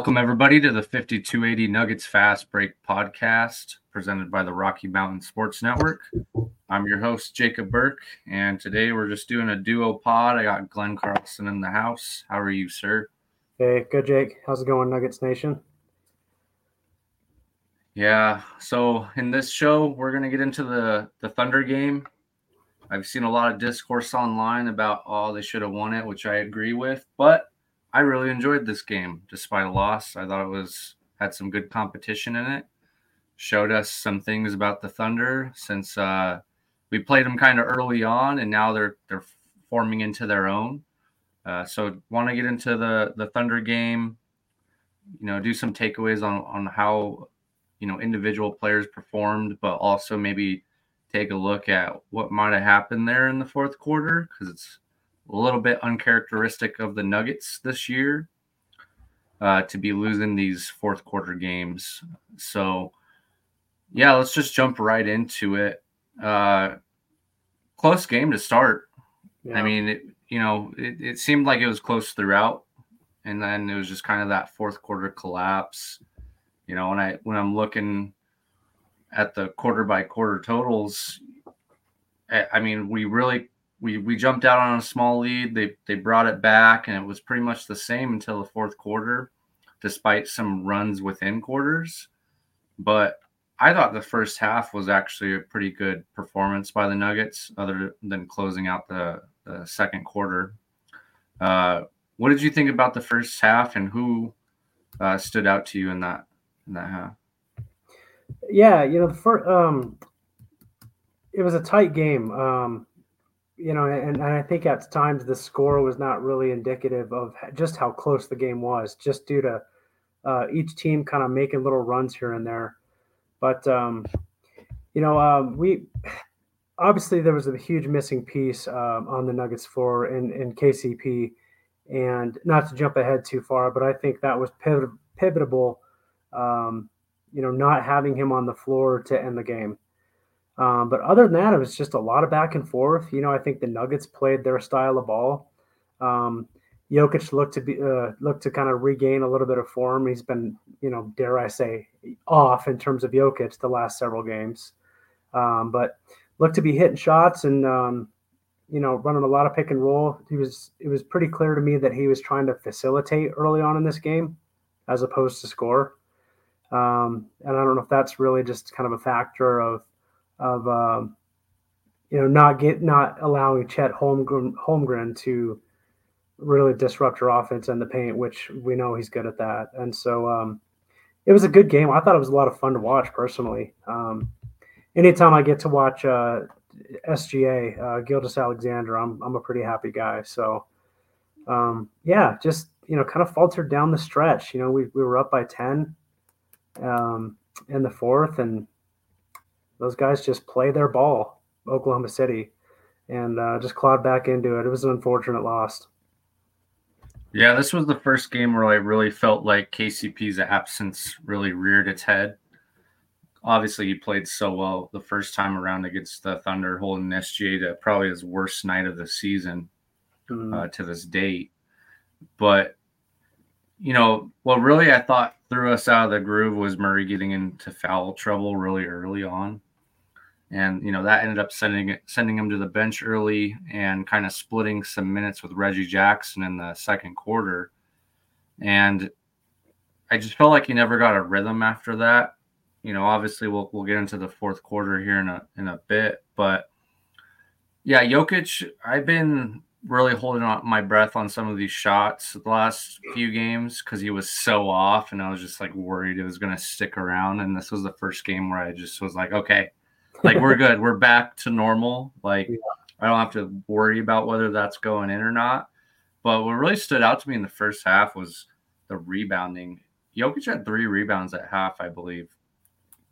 Welcome, everybody, to the 5280 Nuggets Fast Break podcast presented by the Rocky Mountain Sports Network. I'm your host, Jacob Burke, and today we're just doing a duo pod. I got Glenn Carlson in the house. How are you, sir? Hey, good, Jake. How's it going, Nuggets Nation? Yeah, so in this show, we're going to get into the, the Thunder game. I've seen a lot of discourse online about, oh, they should have won it, which I agree with, but I really enjoyed this game despite a loss. I thought it was had some good competition in it. Showed us some things about the Thunder since uh, we played them kind of early on, and now they're they're forming into their own. Uh, so want to get into the the Thunder game. You know, do some takeaways on on how you know individual players performed, but also maybe take a look at what might have happened there in the fourth quarter because it's a little bit uncharacteristic of the Nuggets this year uh, to be losing these fourth quarter games. So, yeah, let's just jump right into it. Uh, close game to start. Yeah. I mean, it, you know, it, it seemed like it was close throughout, and then it was just kind of that fourth quarter collapse. You know, when I when I'm looking at the quarter by quarter totals, I mean, we really we we jumped out on a small lead. They they brought it back, and it was pretty much the same until the fourth quarter, despite some runs within quarters. But I thought the first half was actually a pretty good performance by the Nuggets, other than closing out the, the second quarter. Uh, what did you think about the first half, and who uh, stood out to you in that in that half? Yeah, you know, the first, um, it was a tight game. Um, you know, and, and I think at times the score was not really indicative of just how close the game was, just due to uh, each team kind of making little runs here and there. But um, you know, um, we obviously there was a huge missing piece um, on the Nuggets floor in, in KCP, and not to jump ahead too far, but I think that was pivot, pivotable. Um, you know, not having him on the floor to end the game. Um, but other than that, it was just a lot of back and forth. You know, I think the Nuggets played their style of ball. Um, Jokic looked to be uh, looked to kind of regain a little bit of form. He's been, you know, dare I say, off in terms of Jokic the last several games, um, but looked to be hitting shots and um, you know running a lot of pick and roll. He was it was pretty clear to me that he was trying to facilitate early on in this game as opposed to score. Um, and I don't know if that's really just kind of a factor of of um, you know not get not allowing Chet Holmgren, Holmgren to really disrupt your offense in the paint, which we know he's good at that. And so um, it was a good game. I thought it was a lot of fun to watch personally. Um, anytime I get to watch uh, SGA, uh, Gilgeous-Alexander, I'm I'm a pretty happy guy. So um, yeah, just you know, kind of faltered down the stretch. You know, we we were up by ten um, in the fourth, and those guys just play their ball, Oklahoma City, and uh, just clawed back into it. It was an unfortunate loss. Yeah, this was the first game where I really felt like KCP's absence really reared its head. Obviously, he played so well the first time around against the Thunder, holding SGA to probably his worst night of the season mm. uh, to this date. But you know, what really I thought threw us out of the groove was Murray getting into foul trouble really early on and you know that ended up sending sending him to the bench early and kind of splitting some minutes with Reggie Jackson in the second quarter. And I just felt like he never got a rhythm after that. You know, obviously we'll we'll get into the fourth quarter here in a in a bit, but yeah, Jokic, I've been really holding on my breath on some of these shots the last few games because he was so off and I was just like worried it was gonna stick around. And this was the first game where I just was like, okay, like we're good. We're back to normal. Like yeah. I don't have to worry about whether that's going in or not. But what really stood out to me in the first half was the rebounding. Jokic had three rebounds at half, I believe.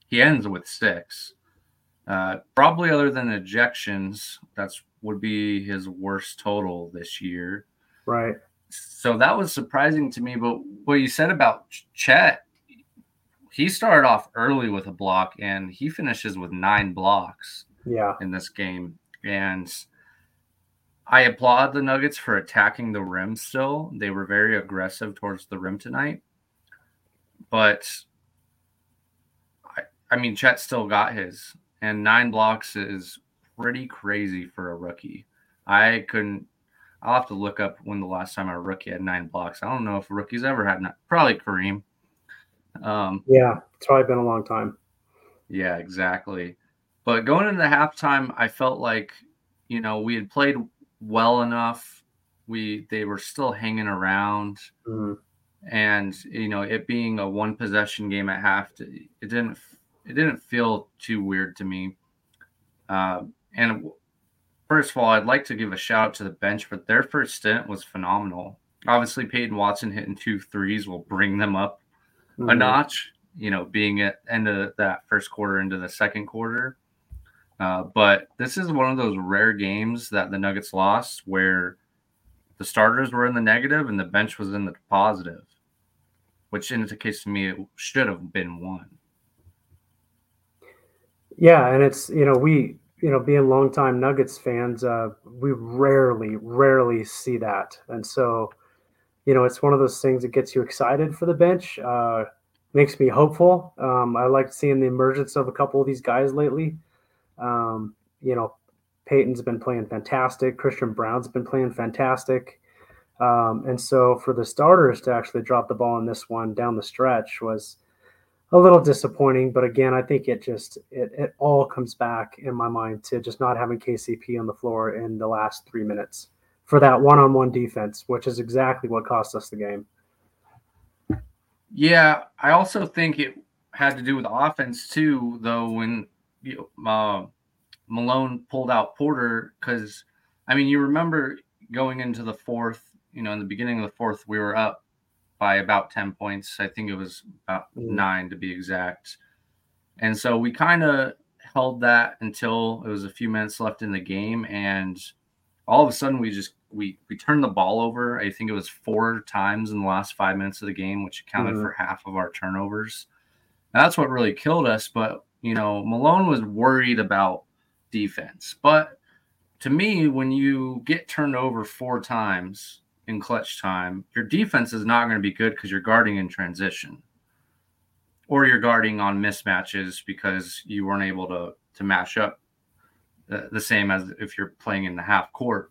He ends with six. Uh, probably other than ejections, that's would be his worst total this year. Right. So that was surprising to me. But what you said about Chet he started off early with a block and he finishes with nine blocks yeah in this game and i applaud the nuggets for attacking the rim still they were very aggressive towards the rim tonight but I, I mean, Chet still got his, and nine blocks is pretty crazy for a rookie. I couldn't. I'll have to look up when the last time a rookie had nine blocks. I don't know if rookies ever had nine. Probably Kareem. Um, yeah, it's probably been a long time. Yeah, exactly. But going into the halftime, I felt like you know we had played well enough. We they were still hanging around. Mm-hmm and you know it being a one possession game at half it didn't it didn't feel too weird to me uh, and first of all i'd like to give a shout out to the bench but their first stint was phenomenal obviously peyton watson hitting two threes will bring them up mm-hmm. a notch you know being at end of that first quarter into the second quarter uh, but this is one of those rare games that the nuggets lost where the starters were in the negative and the bench was in the positive, which indicates to me it should have been one. Yeah, and it's you know we you know being longtime Nuggets fans, uh, we rarely rarely see that, and so you know it's one of those things that gets you excited for the bench, uh, makes me hopeful. Um, I like seeing the emergence of a couple of these guys lately. Um, you know, Peyton's been playing fantastic. Christian Braun's been playing fantastic. Um, and so for the starters to actually drop the ball in this one down the stretch was a little disappointing. But again, I think it just it, it all comes back in my mind to just not having KCP on the floor in the last three minutes for that one-on-one defense, which is exactly what cost us the game. Yeah, I also think it had to do with offense too, though. When you, uh, Malone pulled out Porter because, I mean, you remember going into the fourth, you know, in the beginning of the fourth, we were up by about 10 points. I think it was about mm. nine to be exact. And so we kind of held that until it was a few minutes left in the game. And all of a sudden we just, we, we turned the ball over. I think it was four times in the last five minutes of the game, which accounted mm-hmm. for half of our turnovers. And that's what really killed us. But, you know, Malone was worried about defense. But to me, when you get turned over four times in clutch time, your defense is not going to be good because you're guarding in transition or you're guarding on mismatches because you weren't able to to match up the, the same as if you're playing in the half court.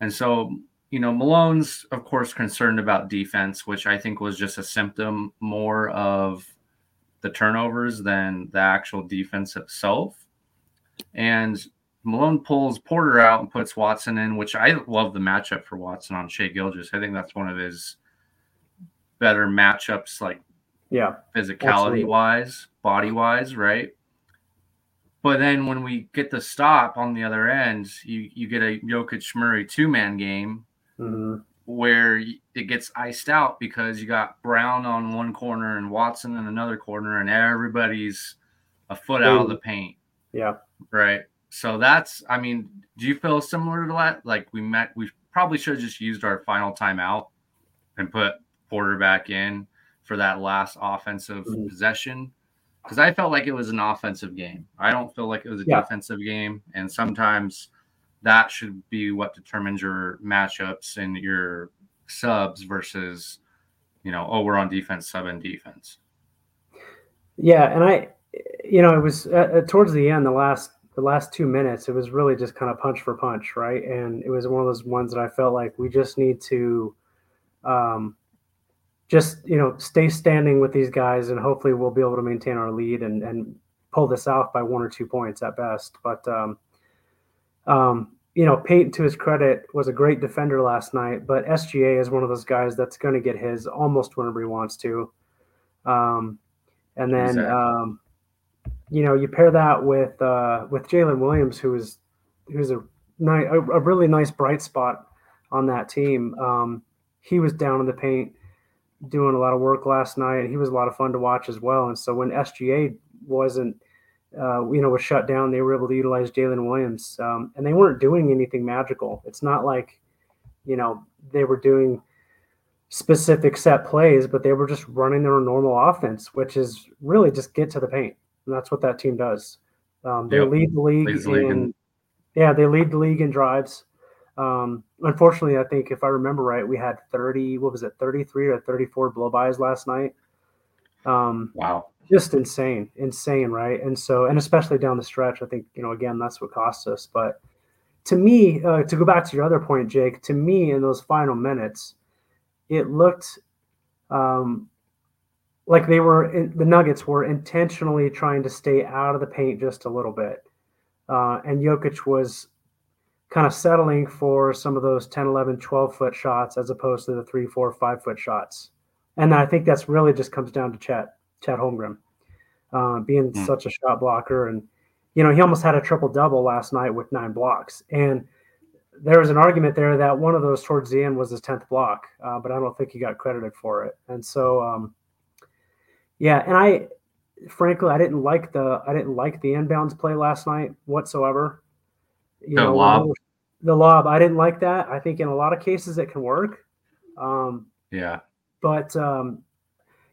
And so, you know, Malone's of course concerned about defense, which I think was just a symptom more of the turnovers than the actual defense itself. And Malone pulls Porter out and puts Watson in, which I love the matchup for Watson on Shai Gilgeous. I think that's one of his better matchups, like yeah, physicality absolutely. wise, body wise, right? But then when we get the stop on the other end, you you get a Jokic Murray two man game mm-hmm. where it gets iced out because you got Braun on one corner and Watson in another corner, and everybody's a foot out of the paint. Yeah. Right. So that's, I mean, do you feel similar to that? Like we met, we probably should have just used our final timeout and put Porter back in for that last offensive mm-hmm. possession. Because I felt like it was an offensive game. I don't feel like it was a yeah. defensive game. And sometimes that should be what determines your matchups and your subs versus, you know, oh, we're on defense, sub and defense. Yeah. And I, you know, it was uh, uh, towards the end, the last the last two minutes, it was really just kind of punch for punch, right? And it was one of those ones that I felt like we just need to, um, just you know, stay standing with these guys, and hopefully we'll be able to maintain our lead and and pull this out by one or two points at best. But um, um, you know, Peyton, to his credit, was a great defender last night. But SGA is one of those guys that's going to get his almost whenever he wants to. Um, and then exactly. um, you know, you pair that with uh, with Jalen Williams, who is who's a, ni- a, a really nice bright spot on that team. Um, he was down in the paint doing a lot of work last night. He was a lot of fun to watch as well. And so when SGA wasn't, uh, you know, was shut down, they were able to utilize Jalen Williams, um, and they weren't doing anything magical. It's not like, you know, they were doing specific set plays, but they were just running their normal offense, which is really just get to the paint and that's what that team does. Um, they yep. lead the league in, league yeah, they lead the league in drives. Um, unfortunately, I think if I remember right, we had 30, what was it, 33 or 34 blow bys last night. Um, wow. Just insane, insane, right? And so, and especially down the stretch, I think, you know, again, that's what cost us. But to me, uh, to go back to your other point, Jake, to me, in those final minutes, it looked um, like they were, in, the Nuggets were intentionally trying to stay out of the paint just a little bit. Uh, and Jokic was kind of settling for some of those 10, 11, 12 foot shots as opposed to the three, four, five foot shots. And I think that's really just comes down to Chet, Chet Holmgren, uh, being mm. such a shot blocker. And, you know, he almost had a triple double last night with nine blocks. And there was an argument there that one of those towards the end was his 10th block, uh, but I don't think he got credited for it. And so, um, yeah, and I, frankly, I didn't like the I didn't like the inbounds play last night whatsoever. You the know, lob. The lob. I didn't like that. I think in a lot of cases it can work. Um, yeah. But um,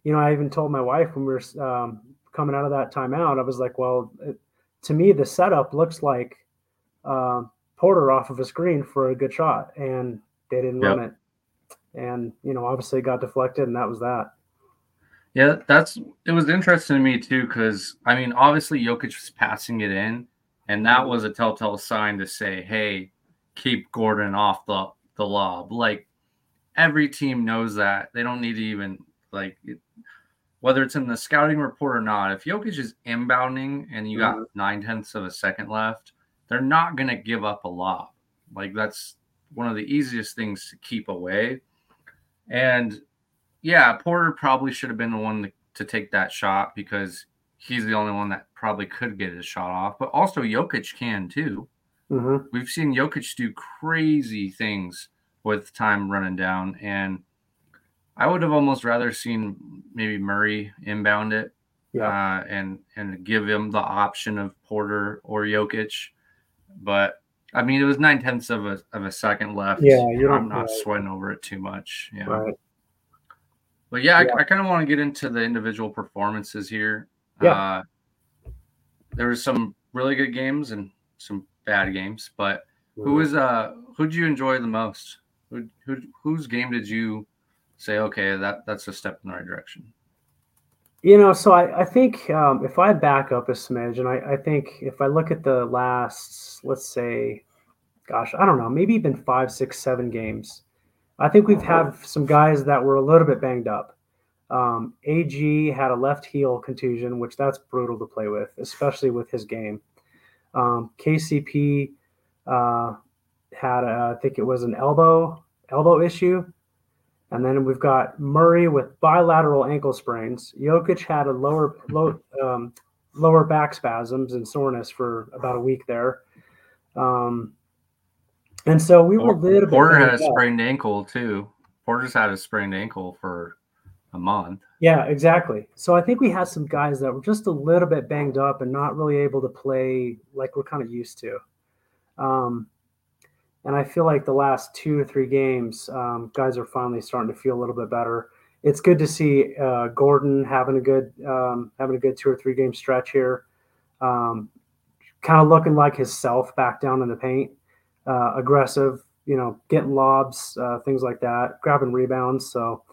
you know, I even told my wife when we were um, coming out of that timeout, I was like, well, it, to me, the setup looks like uh, Porter off of a screen for a good shot, and they didn't yep. run it. And you know, obviously, it got deflected, and that was that. Yeah, that's it was interesting to me too, because I mean, obviously Jokic was passing it in, and that was a telltale sign to say, hey, keep Gordon off the, the lob. Like every team knows that. They don't need to even like whether it's in the scouting report or not. If Jokic is inbounding and you got mm-hmm. nine tenths of a second left, they're not gonna give up a lob. Like that's one of the easiest things to keep away. And yeah, Porter probably should have been the one to, to take that shot because he's the only one that probably could get his shot off, but also Jokic can too. Mm-hmm. We've seen Jokic do crazy things with time running down, and I would have almost rather seen maybe Murray inbound it, yeah. uh, and and give him the option of Porter or Jokic, but I mean it was nine tenths of a of a second left. Yeah, you I'm not right. sweating over it too much. Yeah. Right. But yeah, yeah. I, I kind of want to get into the individual performances here. Yeah. Uh, there was some really good games and some bad games, but who was uh who did you enjoy the most? Who, who whose game did you say okay that that's a step in the right direction? You know, so I, I think um, if I back up a smidge, and I, I think if I look at the last, let's say, gosh, I don't know, maybe even five, six, seven games, I think we've had some guys that were a little bit banged up. Um, AG had a left heel contusion, which that's brutal to play with, especially with his game. Um, KCP uh, had, a, I think it was an elbow elbow issue, and then we've got Murray with bilateral ankle sprains. Jokic had a lower low, um, lower back spasms and soreness for about a week there. Um, and so we were a little Porter had a sprained ankle too. Porter's had a sprained ankle for a month. Yeah, exactly. So I think we had some guys that were just a little bit banged up and not really able to play like we're kind of used to. Um, and I feel like the last two or three games, um, guys are finally starting to feel a little bit better. It's good to see uh, Gordon having a good um, having a good two or three game stretch here, um, kind of looking like his self back down in the paint, uh, aggressive, you know, getting lobs, uh, things like that, grabbing rebounds. So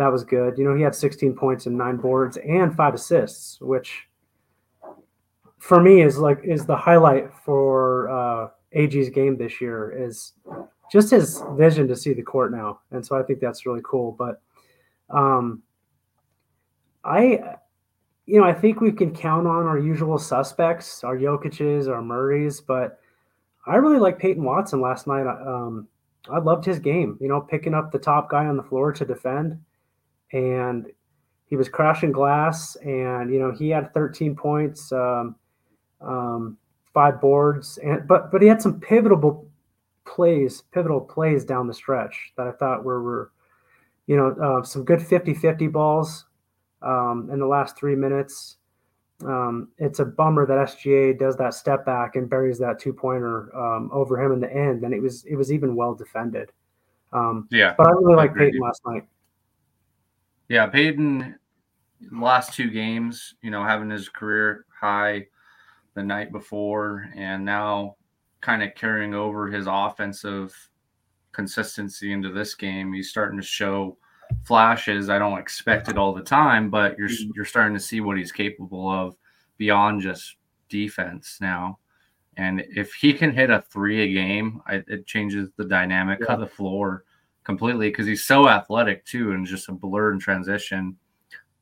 that was good. You know, he had 16 points and nine boards and five assists, which for me is like is the highlight for uh, AG's game this year is just his vision to see the court now, and so I think that's really cool. But um, I, you know, I think we can count on our usual suspects, our Jokic's, our Murrays, but I really like Peyton Watson last night. Um, I loved his game. You know, picking up the top guy on the floor to defend and he was crashing glass and you know he had 13 points um, um, five boards and but but he had some pivotal plays pivotal plays down the stretch that i thought were, were you know uh, some good 50-50 balls um, in the last three minutes. Um, it's a bummer that sga does that step back and buries that two pointer um, over him in the end and it was it was even well defended. Um, yeah. but i really like peyton last night yeah, Peyton, last two games, you know, having his career high the night before, and now kind of carrying over his offensive consistency into this game. He's starting to show flashes. I don't expect it all the time, but you're you're starting to see what he's capable of beyond just defense now. And if he can hit a three a game, I, it changes the dynamic yeah. of the floor completely because he's so athletic too, and just a blur in transition.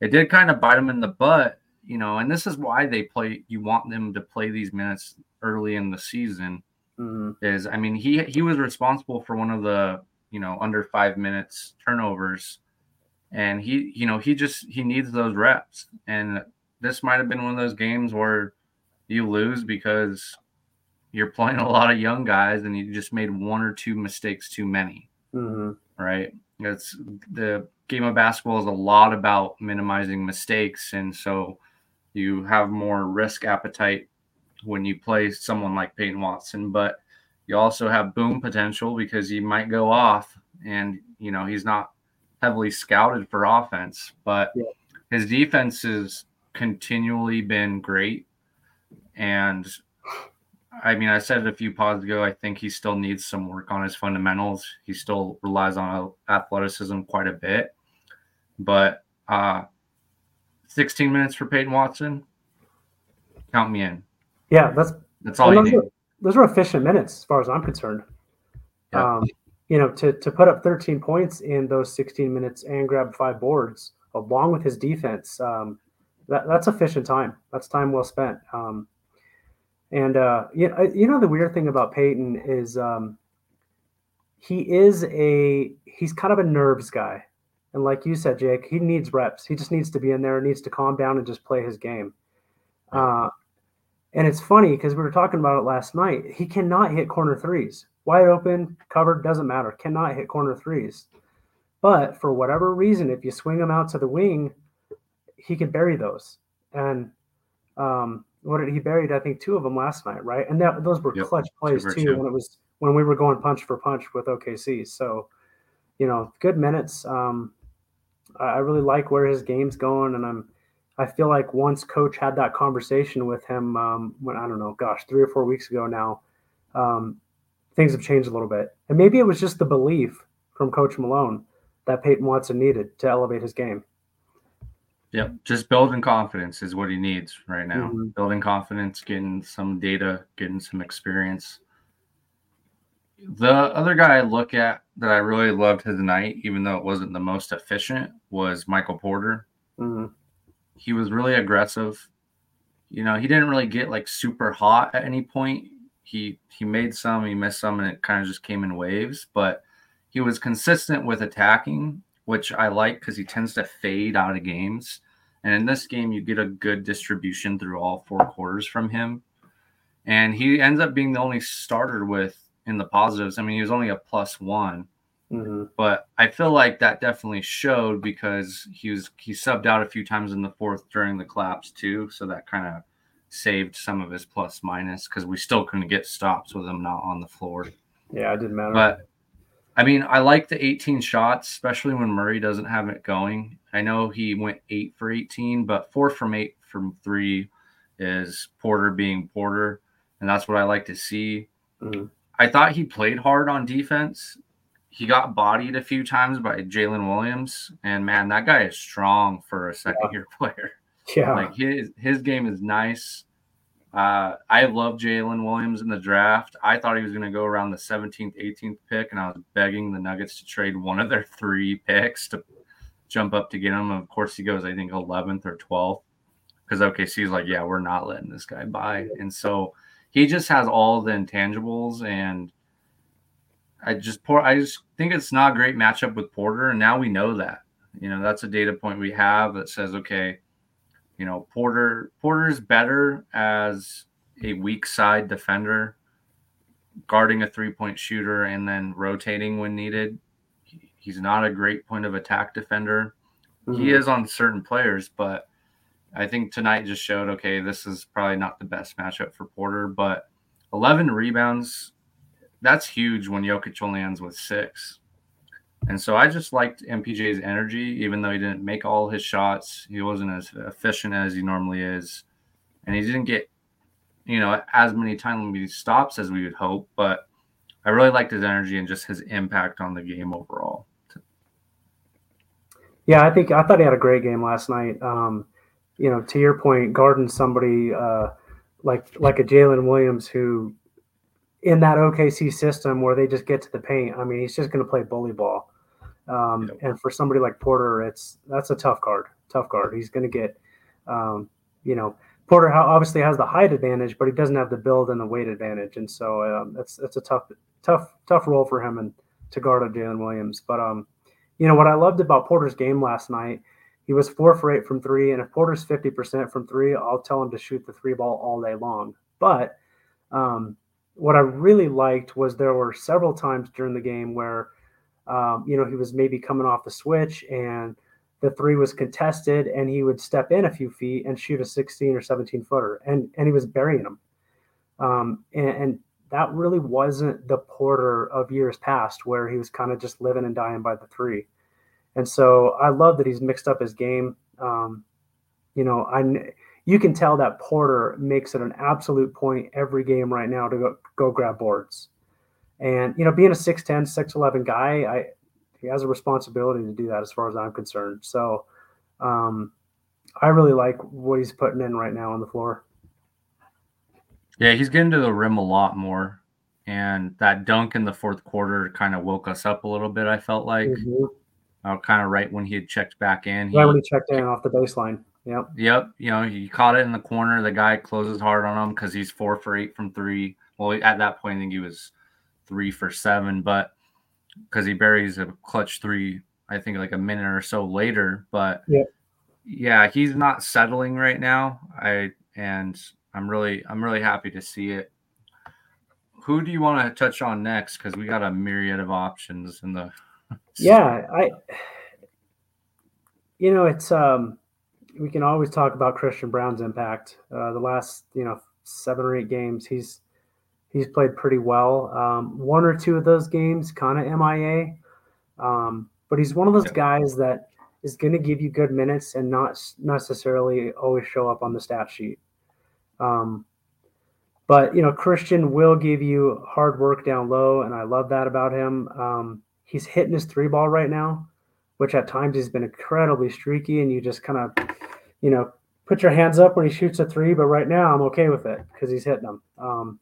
It did kind of bite him in the butt, you know, and this is why they play. You want them to play these minutes early in the season. Mm-hmm. Is I mean he he was responsible for one of the you know under five minutes turnovers, and he you know he just he needs those reps, and this might have been one of those games where you lose because you're playing a lot of young guys and you just made one or two mistakes too many. Mm-hmm. Right. It's the game of basketball is a lot about minimizing mistakes. And so you have more risk appetite when you play someone like Peyton Watson, but you also have boom potential because he might go off and, you know, he's not heavily scouted for offense, but yeah. his defense has continually been great. And I mean, I said it a few pods ago. I think he still needs some work on his fundamentals. He still relies on athleticism quite a bit. But uh, 16 minutes for Peyton Watson, count me in. Yeah, that's that's all you those need. Are, those are efficient minutes, as far as I'm concerned. Um, you know, to to put up 13 points in those 16 minutes and grab five boards, along with his defense, um, that, that's efficient time. That's time well spent. Um, and uh, you, you know the weird thing about Peyton is um, he is a he's kind of a nerves guy, and like you said, Jake, he needs reps. He just needs to be in there, needs to calm down and just play his game. Uh, and it's funny because we were talking about it last night. He cannot hit corner threes, wide open, covered, doesn't matter. Cannot hit corner threes. But for whatever reason, if you swing him out to the wing, he can bury those. And um, what did he buried? I think two of them last night, right? And that those were yep. clutch plays too two. when it was when we were going punch for punch with OKC. So, you know, good minutes. Um, I really like where his game's going, and I'm. I feel like once coach had that conversation with him, um, when I don't know, gosh, three or four weeks ago now, um, things have changed a little bit, and maybe it was just the belief from Coach Malone that Peyton Watson needed to elevate his game. Yep, just building confidence is what he needs right now. Mm-hmm. Building confidence, getting some data, getting some experience. The other guy I look at that I really loved his night, even though it wasn't the most efficient, was Michael Porter. Mm-hmm. He was really aggressive. You know, he didn't really get like super hot at any point. He he made some, he missed some, and it kind of just came in waves. But he was consistent with attacking which I like because he tends to fade out of games. And in this game, you get a good distribution through all four quarters from him. And he ends up being the only starter with in the positives. I mean, he was only a plus one. Mm-hmm. But I feel like that definitely showed because he was he subbed out a few times in the fourth during the collapse too, so that kind of saved some of his plus minus because we still couldn't get stops with him not on the floor. Yeah, it didn't matter. But I mean, I like the 18 shots, especially when Murray doesn't have it going. I know he went eight for 18, but four from eight from three is Porter being Porter. And that's what I like to see. Mm-hmm. I thought he played hard on defense. He got bodied a few times by Jalen Williams. And man, that guy is strong for a second year player. Yeah. Like his his game is nice. Uh, I love Jalen Williams in the draft. I thought he was going to go around the 17th, 18th pick, and I was begging the Nuggets to trade one of their three picks to jump up to get him. Of course, he goes, I think, 11th or 12th because OKC's like, yeah, we're not letting this guy buy. And so he just has all the intangibles. And I just pour, I just think it's not a great matchup with Porter. And now we know that. You know, that's a data point we have that says, okay, you know, Porter Porter's better as a weak side defender, guarding a three point shooter and then rotating when needed. He's not a great point of attack defender. Mm-hmm. He is on certain players, but I think tonight just showed okay, this is probably not the best matchup for Porter, but 11 rebounds, that's huge when Jokic only ends with six. And so I just liked MPJ's energy, even though he didn't make all his shots. He wasn't as efficient as he normally is. And he didn't get, you know, as many timely stops as we would hope. But I really liked his energy and just his impact on the game overall. Yeah, I think I thought he had a great game last night. Um, you know, to your point, guarding somebody uh, like like a Jalen Williams who in that OKC system where they just get to the paint. I mean, he's just going to play bully ball. Um, yep. And for somebody like Porter, it's that's a tough guard. Tough guard. He's going to get, um, you know, Porter obviously has the height advantage, but he doesn't have the build and the weight advantage, and so um, that's that's a tough, tough, tough role for him and to guard a Jalen Williams. But um, you know what I loved about Porter's game last night, he was four for eight from three, and if Porter's fifty percent from three, I'll tell him to shoot the three ball all day long. But um, what I really liked was there were several times during the game where, um, you know, he was maybe coming off the switch and the three was contested and he would step in a few feet and shoot a 16 or 17 footer and, and he was burying them. Um, and, and, that really wasn't the Porter of years past where he was kind of just living and dying by the three. And so I love that he's mixed up his game. Um, you know, I you can tell that Porter makes it an absolute point every game right now to go, go grab boards. And, you know, being a 6'10, 6'11 guy, I, he has a responsibility to do that as far as I'm concerned. So um, I really like what he's putting in right now on the floor. Yeah, he's getting to the rim a lot more. And that dunk in the fourth quarter kind of woke us up a little bit, I felt like. Mm-hmm. Uh, kind of right when he had checked back in. Right he, when he checked in off the baseline. Yep. Yep. You know, he caught it in the corner. The guy closes hard on him because he's four for eight from three. Well, at that point, I think he was three for seven, but because he buries a clutch three, I think like a minute or so later. But yeah, yeah, he's not settling right now. I and I'm really I'm really happy to see it. Who do you want to touch on next? Because we got a myriad of options in the. yeah, I. You know, it's um we can always talk about Christian Braun's impact. Uh, the last you know seven or eight games, he's he's played pretty well. Um, one or two of those games, kind of MIA, um, but he's one of those guys that is going to give you good minutes and not necessarily always show up on the stat sheet. Um, but you know, Christian will give you hard work down low, and I love that about him. Um, he's hitting his three ball right now, which at times he's been incredibly streaky, and you just kind of you know, put your hands up when he shoots a three, but right now I'm okay with it because he's hitting them. Um,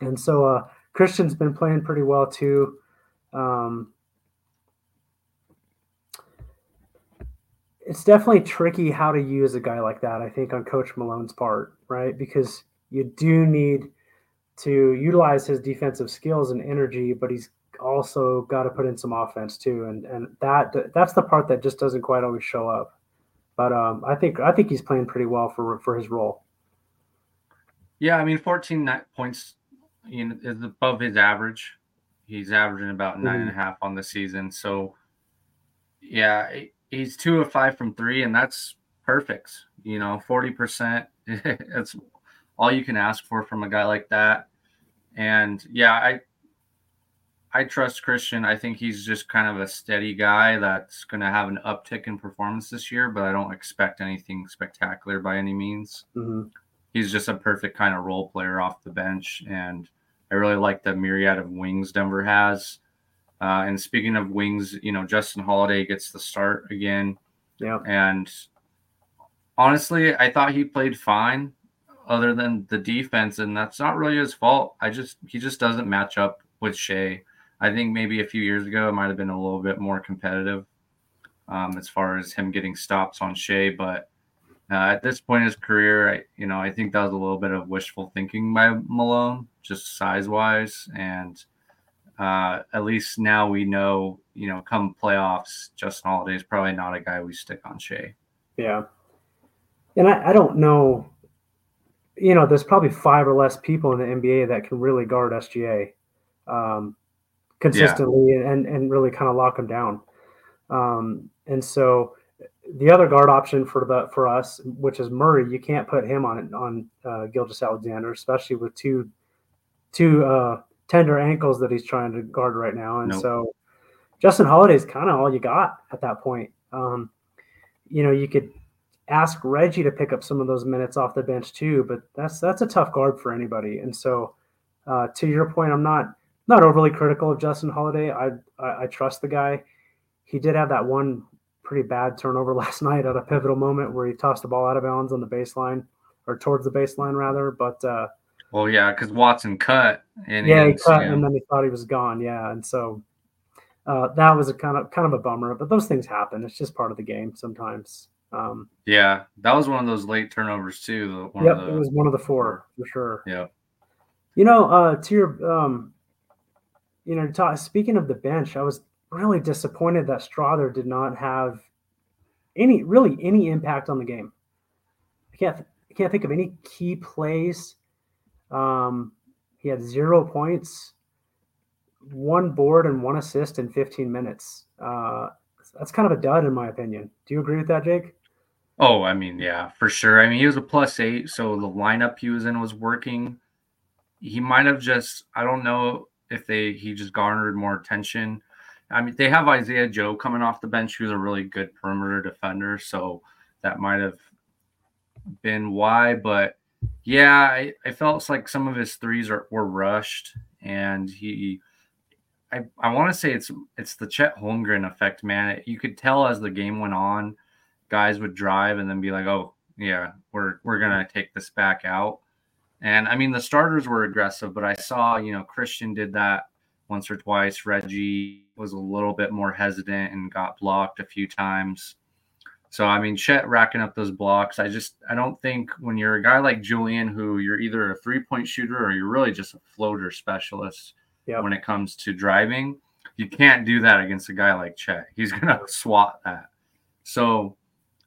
and so uh, Christian's been playing pretty well too. Um, it's definitely tricky how to use a guy like that, I think, on Coach Malone's part, right? Because you do need to utilize his defensive skills and energy, but he's also got to put in some offense too. And and that that's the part that just doesn't quite always show up. But um, I think I think he's playing pretty well for for his role. Yeah, I mean, 14 points you know, is above his average. He's averaging about mm-hmm. nine and a half on the season. So, yeah, he's two of five from three, and that's perfect. You know, 40%. That's all you can ask for from a guy like that. And yeah, I I trust Christian. I think he's just kind of a steady guy that's going to have an uptick in performance this year, but I don't expect anything spectacular by any means. Mm-hmm. He's just a perfect kind of role player off the bench, and I really like the myriad of wings Denver has. Uh, and speaking of wings, you know, Justin Holiday gets the start again. Yeah. And honestly, I thought he played fine other than the defense, and that's not really his fault. I just he just doesn't match up with Shai. I think maybe a few years ago it might have been a little bit more competitive um, as far as him getting stops on Shai. But uh, at this point in his career, I, you know, I think that was a little bit of wishful thinking by Malone, just size wise. And uh, at least now we know, you know, come playoffs, Justin Holiday is probably not a guy we stick on Shai. Yeah. And I, I don't know, you know, there's probably five or less people in the NBA that can really guard SGA. Um, consistently yeah. and and really kind of lock them down. Um, and so the other guard option for the for us, which is Murray, you can't put him on on uh, Gilgeous-Alexander, especially with two two uh, tender ankles that he's trying to guard right now. And nope. so Justin Holiday is kind of all you got at that point. Um, you know, you could ask Reggie to pick up some of those minutes off the bench too, but that's that's a tough guard for anybody. And so, uh, to your point, I'm not not overly critical of Justin Holiday. I, I, I trust the guy. He did have that one pretty bad turnover last night at a pivotal moment where he tossed the ball out of bounds on the baseline or towards the baseline rather. But uh, well, yeah, because Watson cut and yeah, he cut yeah. and then he thought he was gone. Yeah, and so uh, that was a kind of kind of a bummer. But those things happen. It's just part of the game sometimes. Um, yeah, that was one of those late turnovers too. Yep, the, it was one of the four for sure. Yeah. You know, uh, to your, um, you know, talk, speaking of the bench, I was really disappointed that Strawther did not have any really any impact on the game. I can't I can't think of any key plays. Um, he had zero points, one board, and one assist in 15 minutes. Uh, that's kind of a dud in my opinion. Do you agree with that, Jake? Oh, I mean, yeah, for sure. I mean, he was a plus eight, so the lineup he was in was working. He might have just, I don't know if they he just garnered more attention. I mean, they have Isaiah Joe coming off the bench, who's a really good perimeter defender, so that might have been why. But yeah, I, I felt like some of his threes are, were rushed, and he I, I want to say it's it's the Chet Holmgren effect, man. You could tell as the game went on, guys would drive and then be like, "Oh, yeah, we're we're gonna take this back out." And I mean, the starters were aggressive, but I saw you know Christian did that once or twice. Reggie was a little bit more hesitant and got blocked a few times. So I mean, Chet racking up those blocks. I just I don't think when you're a guy like Julian, who you're either a three point shooter or you're really just a floater specialist yep. when it comes to driving. You can't do that against a guy like Chet. He's going to swat that. So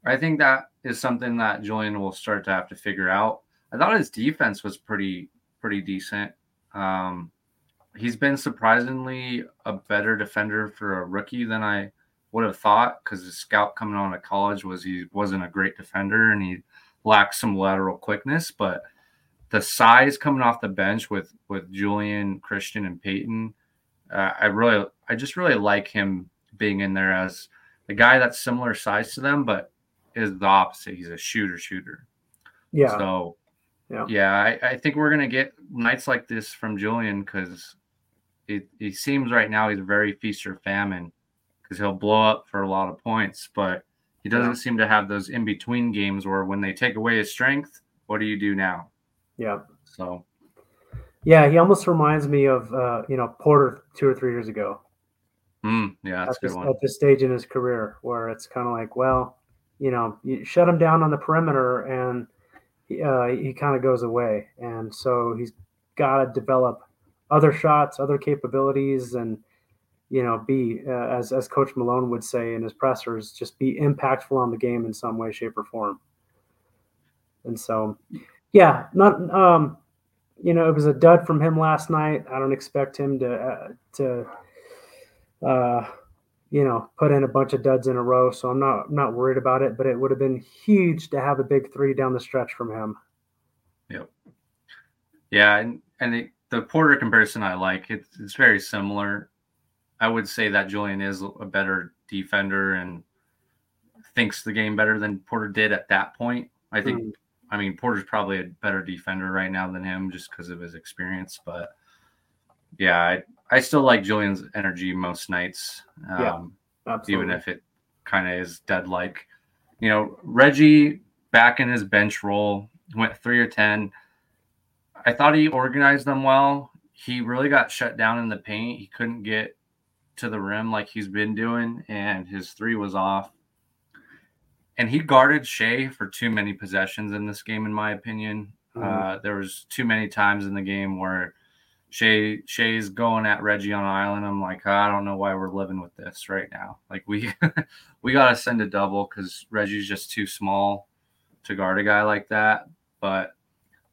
I think that is something that Julian will start to have to figure out. I thought his defense was pretty pretty decent. Um, he's been surprisingly a better defender for a rookie than I would have thought because his scout coming on to college was he wasn't a great defender and he lacked some lateral quickness, but the size coming off the bench with with Julian, Christian, and Peyton, uh, I really, I just really like him being in there as a guy that's similar size to them, but is the opposite. He's a shooter, shooter. Yeah. So, yeah, yeah I, I think we're gonna get nights like this from Julian because it, it seems right now he's very feast or famine because he'll blow up for a lot of points, but he doesn't yeah. seem to have those in between games where when they take away his strength, what do you do now? Yeah. So. Yeah, he almost reminds me of uh, you know Porter two or three years ago. Mm, yeah, that's at this, one. At this stage in his career, where it's kind of like, well, you know, you shut him down on the perimeter, and uh, he kind of goes away, and so he's got to develop other shots, other capabilities, and you know, be uh, as as Coach Malone would say in his pressers, just be impactful on the game in some way, shape, or form. And so, yeah, not um, you know, it was a dud from him last night. I don't expect him to uh, to uh, you know put in a bunch of duds in a row, so I'm not I'm not worried about it. But it would have been huge to have a big three down the stretch from him. Yep. Yeah, and and the, the Porter comparison I like. It's it's very similar. I would say that Julian is a better defender and thinks the game better than Porter did at that point. I think mm. I mean, Porter's probably a better defender right now than him just because of his experience. But yeah, I, I still like Julian's energy most nights. Um, yeah, even if it kind of is dead like. You know, Reggie back in his bench role went three or 10. I thought he organized them well. He really got shut down in the paint. He couldn't get to the rim like he's been doing, and his three was off and he guarded Shai for too many possessions in this game, in my opinion. Mm-hmm. Uh, there was too many times in the game where Shai Shai's going at Reggie on island. I'm like, I don't know why we're living with this right now. Like we we gotta send a double because Reggie's just too small to guard a guy like that. But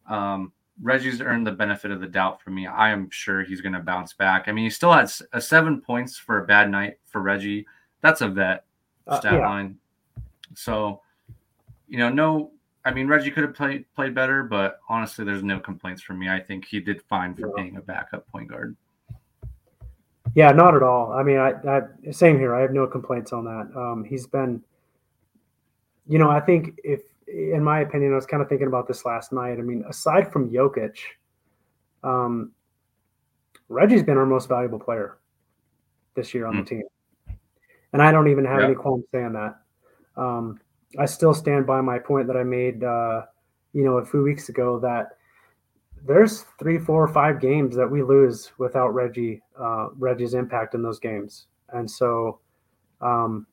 um, Reggie's earned the benefit of the doubt for me. I am sure he's going to bounce back. I mean, he still had a seven points for a bad night for Reggie. That's a vet uh, stat uh, yeah. line. So, you know, no, I mean Reggie could have played played better, but honestly, there's no complaints from me. I think he did fine for yeah. being a backup point guard. Yeah, not at all. I mean, I, I same here. I have no complaints on that. Um, he's been, you know, I think if, in my opinion, I was kind of thinking about this last night. I mean, aside from Jokic, um, Reggie's been our most valuable player this year on mm. the hmm. team. and I don't even have any qualms saying that. Um, I still stand by my point that I made, uh, you know, a few weeks ago that there's three, four, five games that we lose without Reggie, uh, Reggie's impact in those games, and so, um,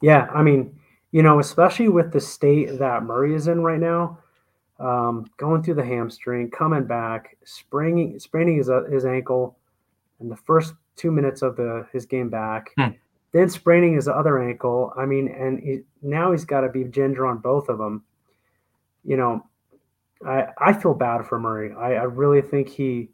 yeah, I mean, you know, especially with the state that Murray is in right now, um, going through the hamstring, coming back, spraining, spraining his, uh, his ankle in the first two minutes of the his game back, hmm. Then spraining his other ankle. I mean, and he, now he's got to be ginger on both of them. You know, I I feel bad for Murray. I, I really think he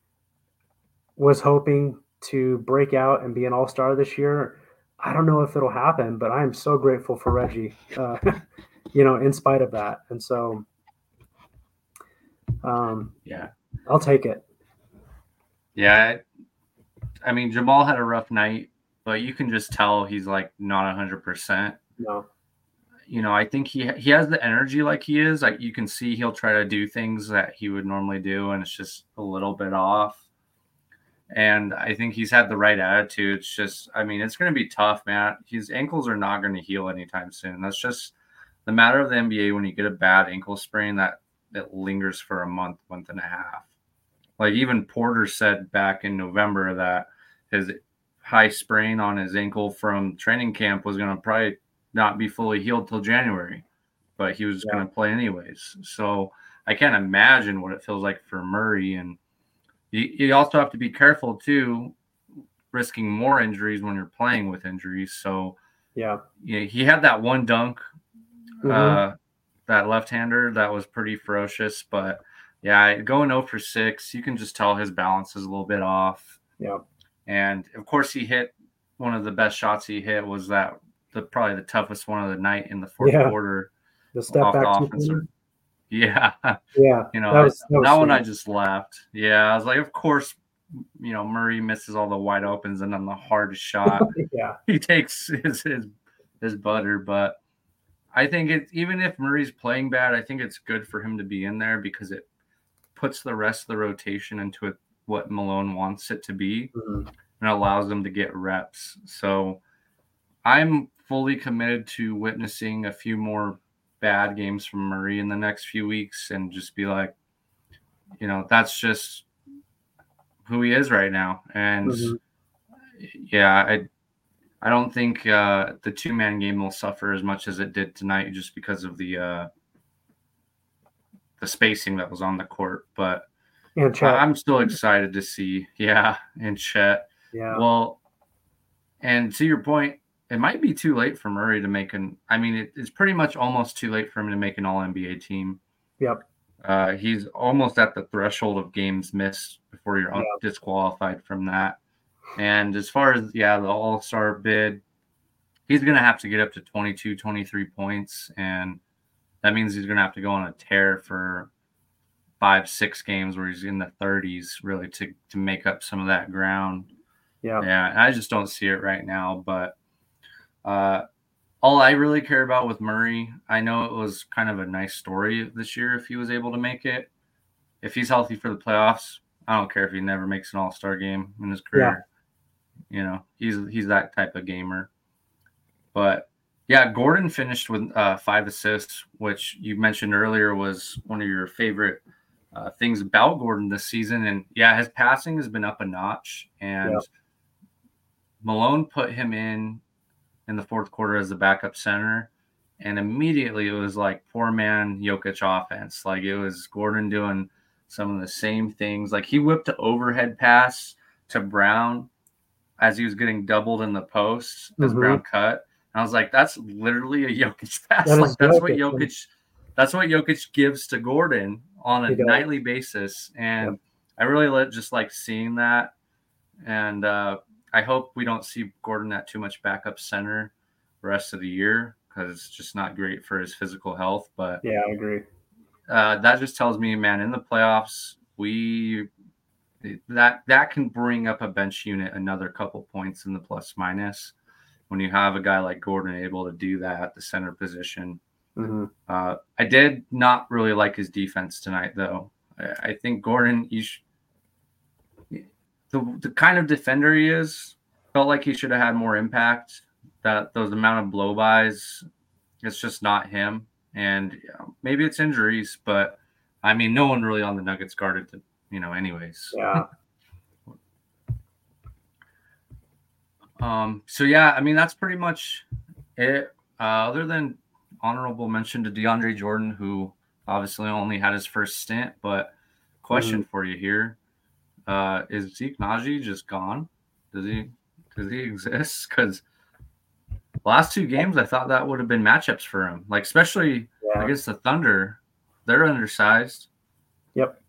was hoping to break out and be an all star this year. I don't know if it'll happen, but I am so grateful for Reggie, uh, you know, in spite of that. And so, um, yeah, I'll take it. Yeah. I mean, Jamal had a rough night, but you can just tell he's like not 100%. No. You know, I think he he has the energy like he is. Like you can see he'll try to do things that he would normally do, and it's just a little bit off and I think he's had the right attitude. It's just, I mean, it's going to be tough, man. His ankles are not going to heal anytime soon. That's just the matter of the NBA. When you get a bad ankle sprain, that that lingers for a month, month and a half. Like even Porter said back in November that his high sprain on his ankle from training camp was going to probably not be fully healed till January, but he was yeah. going to play anyways. So I can't imagine what it feels like for Murray and you, you also have to be careful too, risking more injuries when you're playing with injuries. So yeah, yeah, he had that one dunk, mm-hmm. uh, that left-hander that was pretty ferocious. But yeah, going 0 for six, you can just tell his balance is a little bit off. Yeah, and of course he hit one of the best shots he hit was that the probably the toughest one of the night in the fourth yeah. quarter. The step back the yeah. Yeah. You know, that, was, that, that one I just laughed. Yeah. I was like, of course, you know, Murray misses all the wide opens and then the hardest shot. yeah. He takes his, his, his butter. But I think it, even if Murray's playing bad, I think it's good for him to be in there because it puts the rest of the rotation into it, what Malone wants it to be mm-hmm. and allows them to get reps. So I'm fully committed to witnessing a few more bad games from Murray in the next few weeks and just be like, you know, that's just who he is right now. And mm-hmm. yeah, I I don't think uh, the two man game will suffer as much as it did tonight just because of the uh, the spacing that was on the court. But I'm still excited to see, yeah, and Chet. Yeah. Well, and to your point, it might be too late for Murray to make an. I mean, it, it's pretty much almost too late for him to make an All NBA team. Yep. Uh, he's almost at the threshold of games missed before you're yep. disqualified from that. And as far as yeah, the All Star bid, he's going to have to get up to 22, 23 points, and that means he's going to have to go on a tear for five, six games where he's in the 30s, really to to make up some of that ground. Yeah, yeah. I just don't see it right now, but uh, all I really care about with Murray, I know it was kind of a nice story this year if he was able to make it. If he's healthy for the playoffs, I don't care if he never makes an All Star game in his career. Yeah. You know, he's he's that type of gamer. But yeah, Gordon finished with uh, five assists, which you mentioned earlier was one of your favorite uh, things about Gordon this season. And yeah, his passing has been up a notch. And yeah. Malone put him in in the fourth quarter as the backup center. And immediately it was like poor man Jokic offense. Like it was Gordon doing some of the same things. Like he whipped an overhead pass to Braun as he was getting doubled in the post as mm-hmm. Braun cut. And I was like, that's literally a Jokic pass. That like that's Jokic. what Jokic that's what Jokic gives to Gordon on a nightly basis. And yep. I really let, just like seeing that. And uh, I hope we don't see Gordon at too much backup center the rest of the year because it's just not great for his physical health. But yeah, I agree. Uh, that just tells me, man, in the playoffs, we that that can bring up a bench unit another couple points in the plus minus when you have a guy like Gordon able to do that at the center position. Mm-hmm. Uh, I did not really like his defense tonight, though. I, I think Gordon, you sh- the the kind of defender he is, felt like he should have had more impact that those amount of blow bys, it's just not him. And maybe it's injuries, but I mean, no one really on the Nuggets guarded, the, you know, anyways. Yeah. um. So yeah, I mean, that's pretty much it. Uh, other than honorable mention to DeAndre Jordan, who obviously only had his first stint, but question mm-hmm. for you here: uh, Is Zeke Nnaji just gone? Does he does he exist? Because last two games, I thought that would have been matchups for him, like especially yeah. against the Thunder. They're undersized. Yep.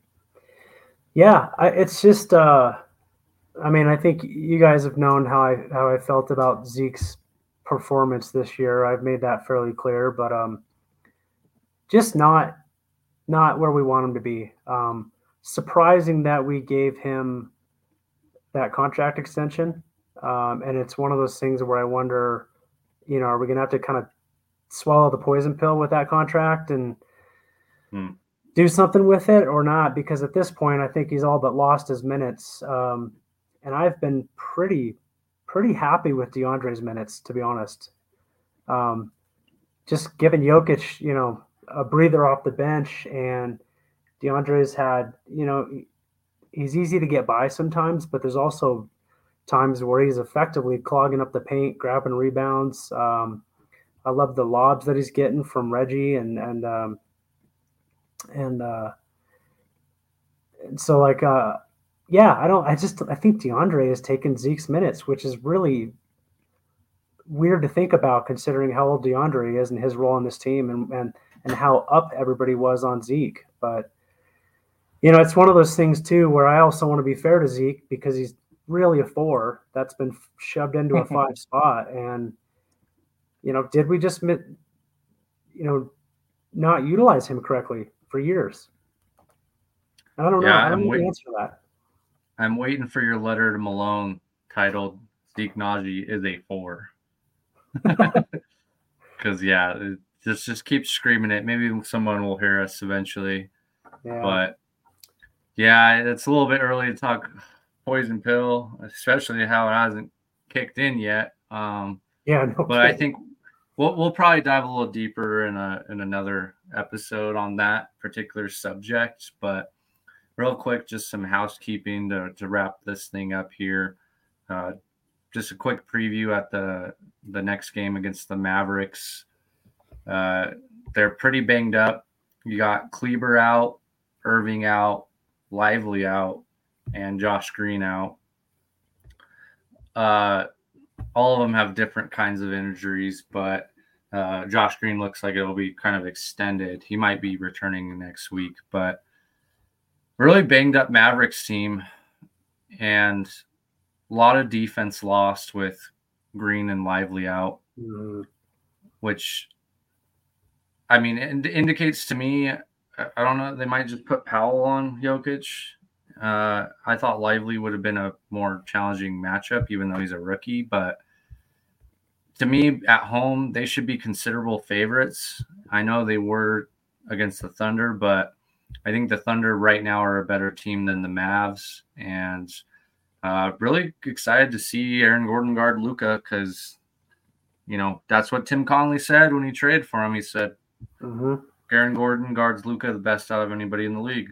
Yeah, I, it's just. uh I mean, I think you guys have known how I how I felt about Zeke's performance this year. I've made that fairly clear, but um, just not not where we want him to be. Um, surprising that we gave him that contract extension, um, and it's one of those things where I wonder, you know, are we going to have to kind of swallow the poison pill with that contract and hmm. do something with it or not? Because at this point, I think he's all but lost his minutes, um, and I've been pretty pretty happy with DeAndre's minutes, to be honest. Um, just giving Jokic, you know, a breather off the bench, and DeAndre's had, you know, he's easy to get by sometimes, but there's also times where he's effectively clogging up the paint, grabbing rebounds. Um, I love the lobs that he's getting from Reggie, and and um, and uh, and so like uh, yeah, I don't. I just I think DeAndre has taken Zeke's minutes, which is really weird to think about considering how old DeAndre is and his role on this team and and and how up everybody was on Zeke. But you know, it's one of those things too where I also want to be fair to Zeke because he's really a four that's been shoved into a mm-hmm. five spot. And you know, did we just you know not utilize him correctly for years? I don't know. I don't know the answer to that. I'm waiting for your letter to Malone titled Zeke Nnaji is a four. Because yeah, it just just keep screaming it. Maybe someone will hear us eventually. Yeah. But yeah, it's a little bit early to talk poison pill, especially how it hasn't kicked in yet. Um, yeah, no but I think we'll we'll probably dive a little deeper in a in another episode on that particular subject. But real quick, just some housekeeping to, to wrap this thing up here. Uh, just a quick preview at the the next game against the Mavericks. Uh, they're pretty banged up. You got Kleber out, Irving out, Lively out, and Josh Green out. Uh, all of them have different kinds of injuries, but uh, Josh Green looks like it'll be kind of extended. He might be returning next week, but really banged up Mavericks team and a lot of defense lost with Green and Lively out, mm-hmm. which I mean it indicates to me. I don't know. They might just put Powell on Jokic. Uh, I thought Lively would have been a more challenging matchup, even though he's a rookie. But to me, at home, they should be considerable favorites. I know they were against the Thunder, but I think the Thunder right now are a better team than the Mavs, and uh, really excited to see Aaron Gordon guard Luka because you know that's what Tim Connelly said when he traded for him. He said mm-hmm. Aaron Gordon guards Luka the best out of anybody in the league.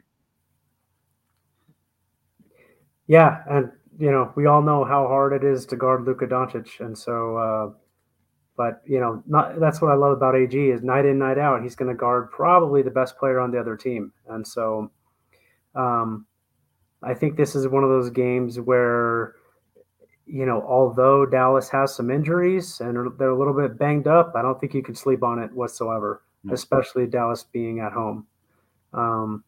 Yeah, and you know we all know how hard it is to guard Luka Doncic, and so uh, but you know, not that's what I love about AG is night in, night out. He's going to guard probably the best player on the other team, and so um, I think this is one of those games where you know, although Dallas has some injuries and they're a little bit banged up, I don't think you can sleep on it whatsoever, mm-hmm. especially Dallas being at home. Um,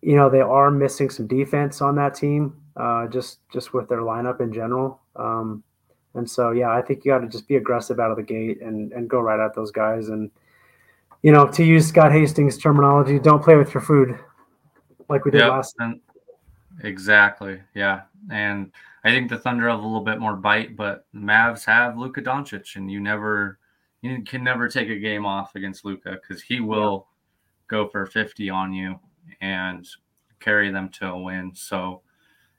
you know, they are missing some defense on that team, uh, just just with their lineup in general. Um, and so, yeah, I think you got to just be aggressive out of the gate and, and go right at those guys. And, you know, to use Scott Hastings' terminology, don't play with your food like we did yep, last time. Exactly. Yeah. And I think the Thunder have a little bit more bite, but the Mavs have Luka Doncic, and you never, you can never take a game off against Luka because he will go for 50 on you and carry them to a win. So,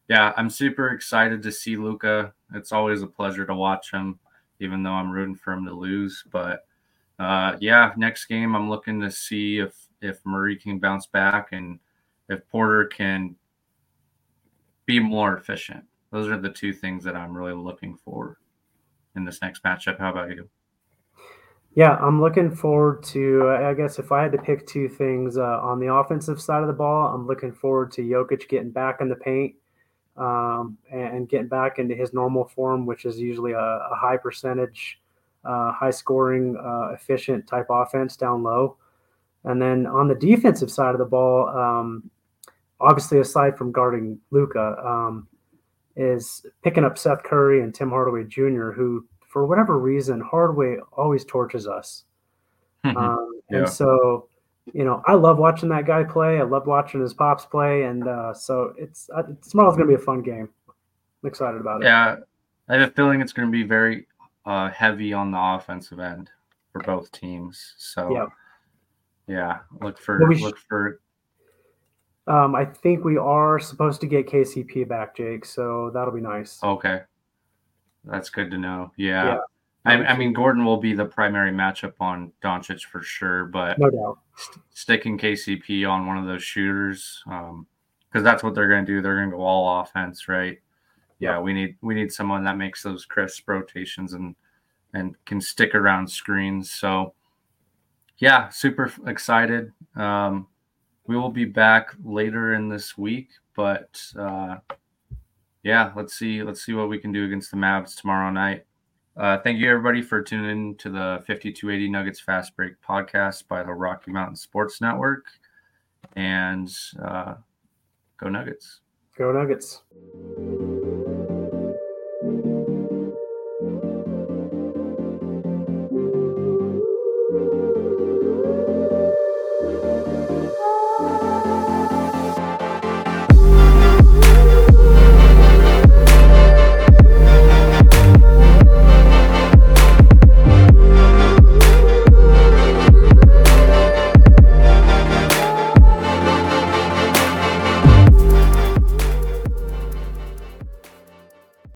yeah, I'm super excited to see Luka it's always a pleasure to watch him, even though I'm rooting for him to lose. But uh, yeah, next game I'm looking to see if if Murray can bounce back and if Porter can be more efficient. Those are the two things that I'm really looking for in this next matchup. How about you? Yeah, I'm looking forward to. I guess if I had to pick two things uh, on the offensive side of the ball, I'm looking forward to Jokic getting back in the paint um, and getting back into his normal form, which is usually a, a high percentage, uh, high scoring, uh, efficient type offense down low. And then on the defensive side of the ball, um, obviously aside from guarding Luka, um, is picking up Seth Curry and Tim Hardaway Jr., who for whatever reason Hardaway always torches us. Mm-hmm. Um, yeah. And so, you know, I love watching that guy play. I love watching his pops play, and uh, so it's uh, tomorrow's going to be a fun game. I'm excited about it. Yeah, I have a feeling it's going to be very uh, heavy on the offensive end for both teams. So, yeah, yeah look for well, look for um, I think we are supposed to get KCP back, Jake. So that'll be nice. Okay, that's good to know. Yeah, yeah. I, I, mean Gordon will be the primary matchup on Doncic for sure, but no doubt st- sticking KCP on one of those shooters, because um, that's what they're going to do. They're going to go all offense, right? Yeah, we need we need someone that makes those crisp rotations and and can stick around screens. So yeah, super excited. Um, we will be back later in this week, but uh, yeah, let's see let's see what we can do against the Mavs tomorrow night. Uh, thank you everybody for tuning in to the 5280 Nuggets Fast Break podcast by the Rocky Mountain Sports Network, and uh, go Nuggets. Go Nuggets.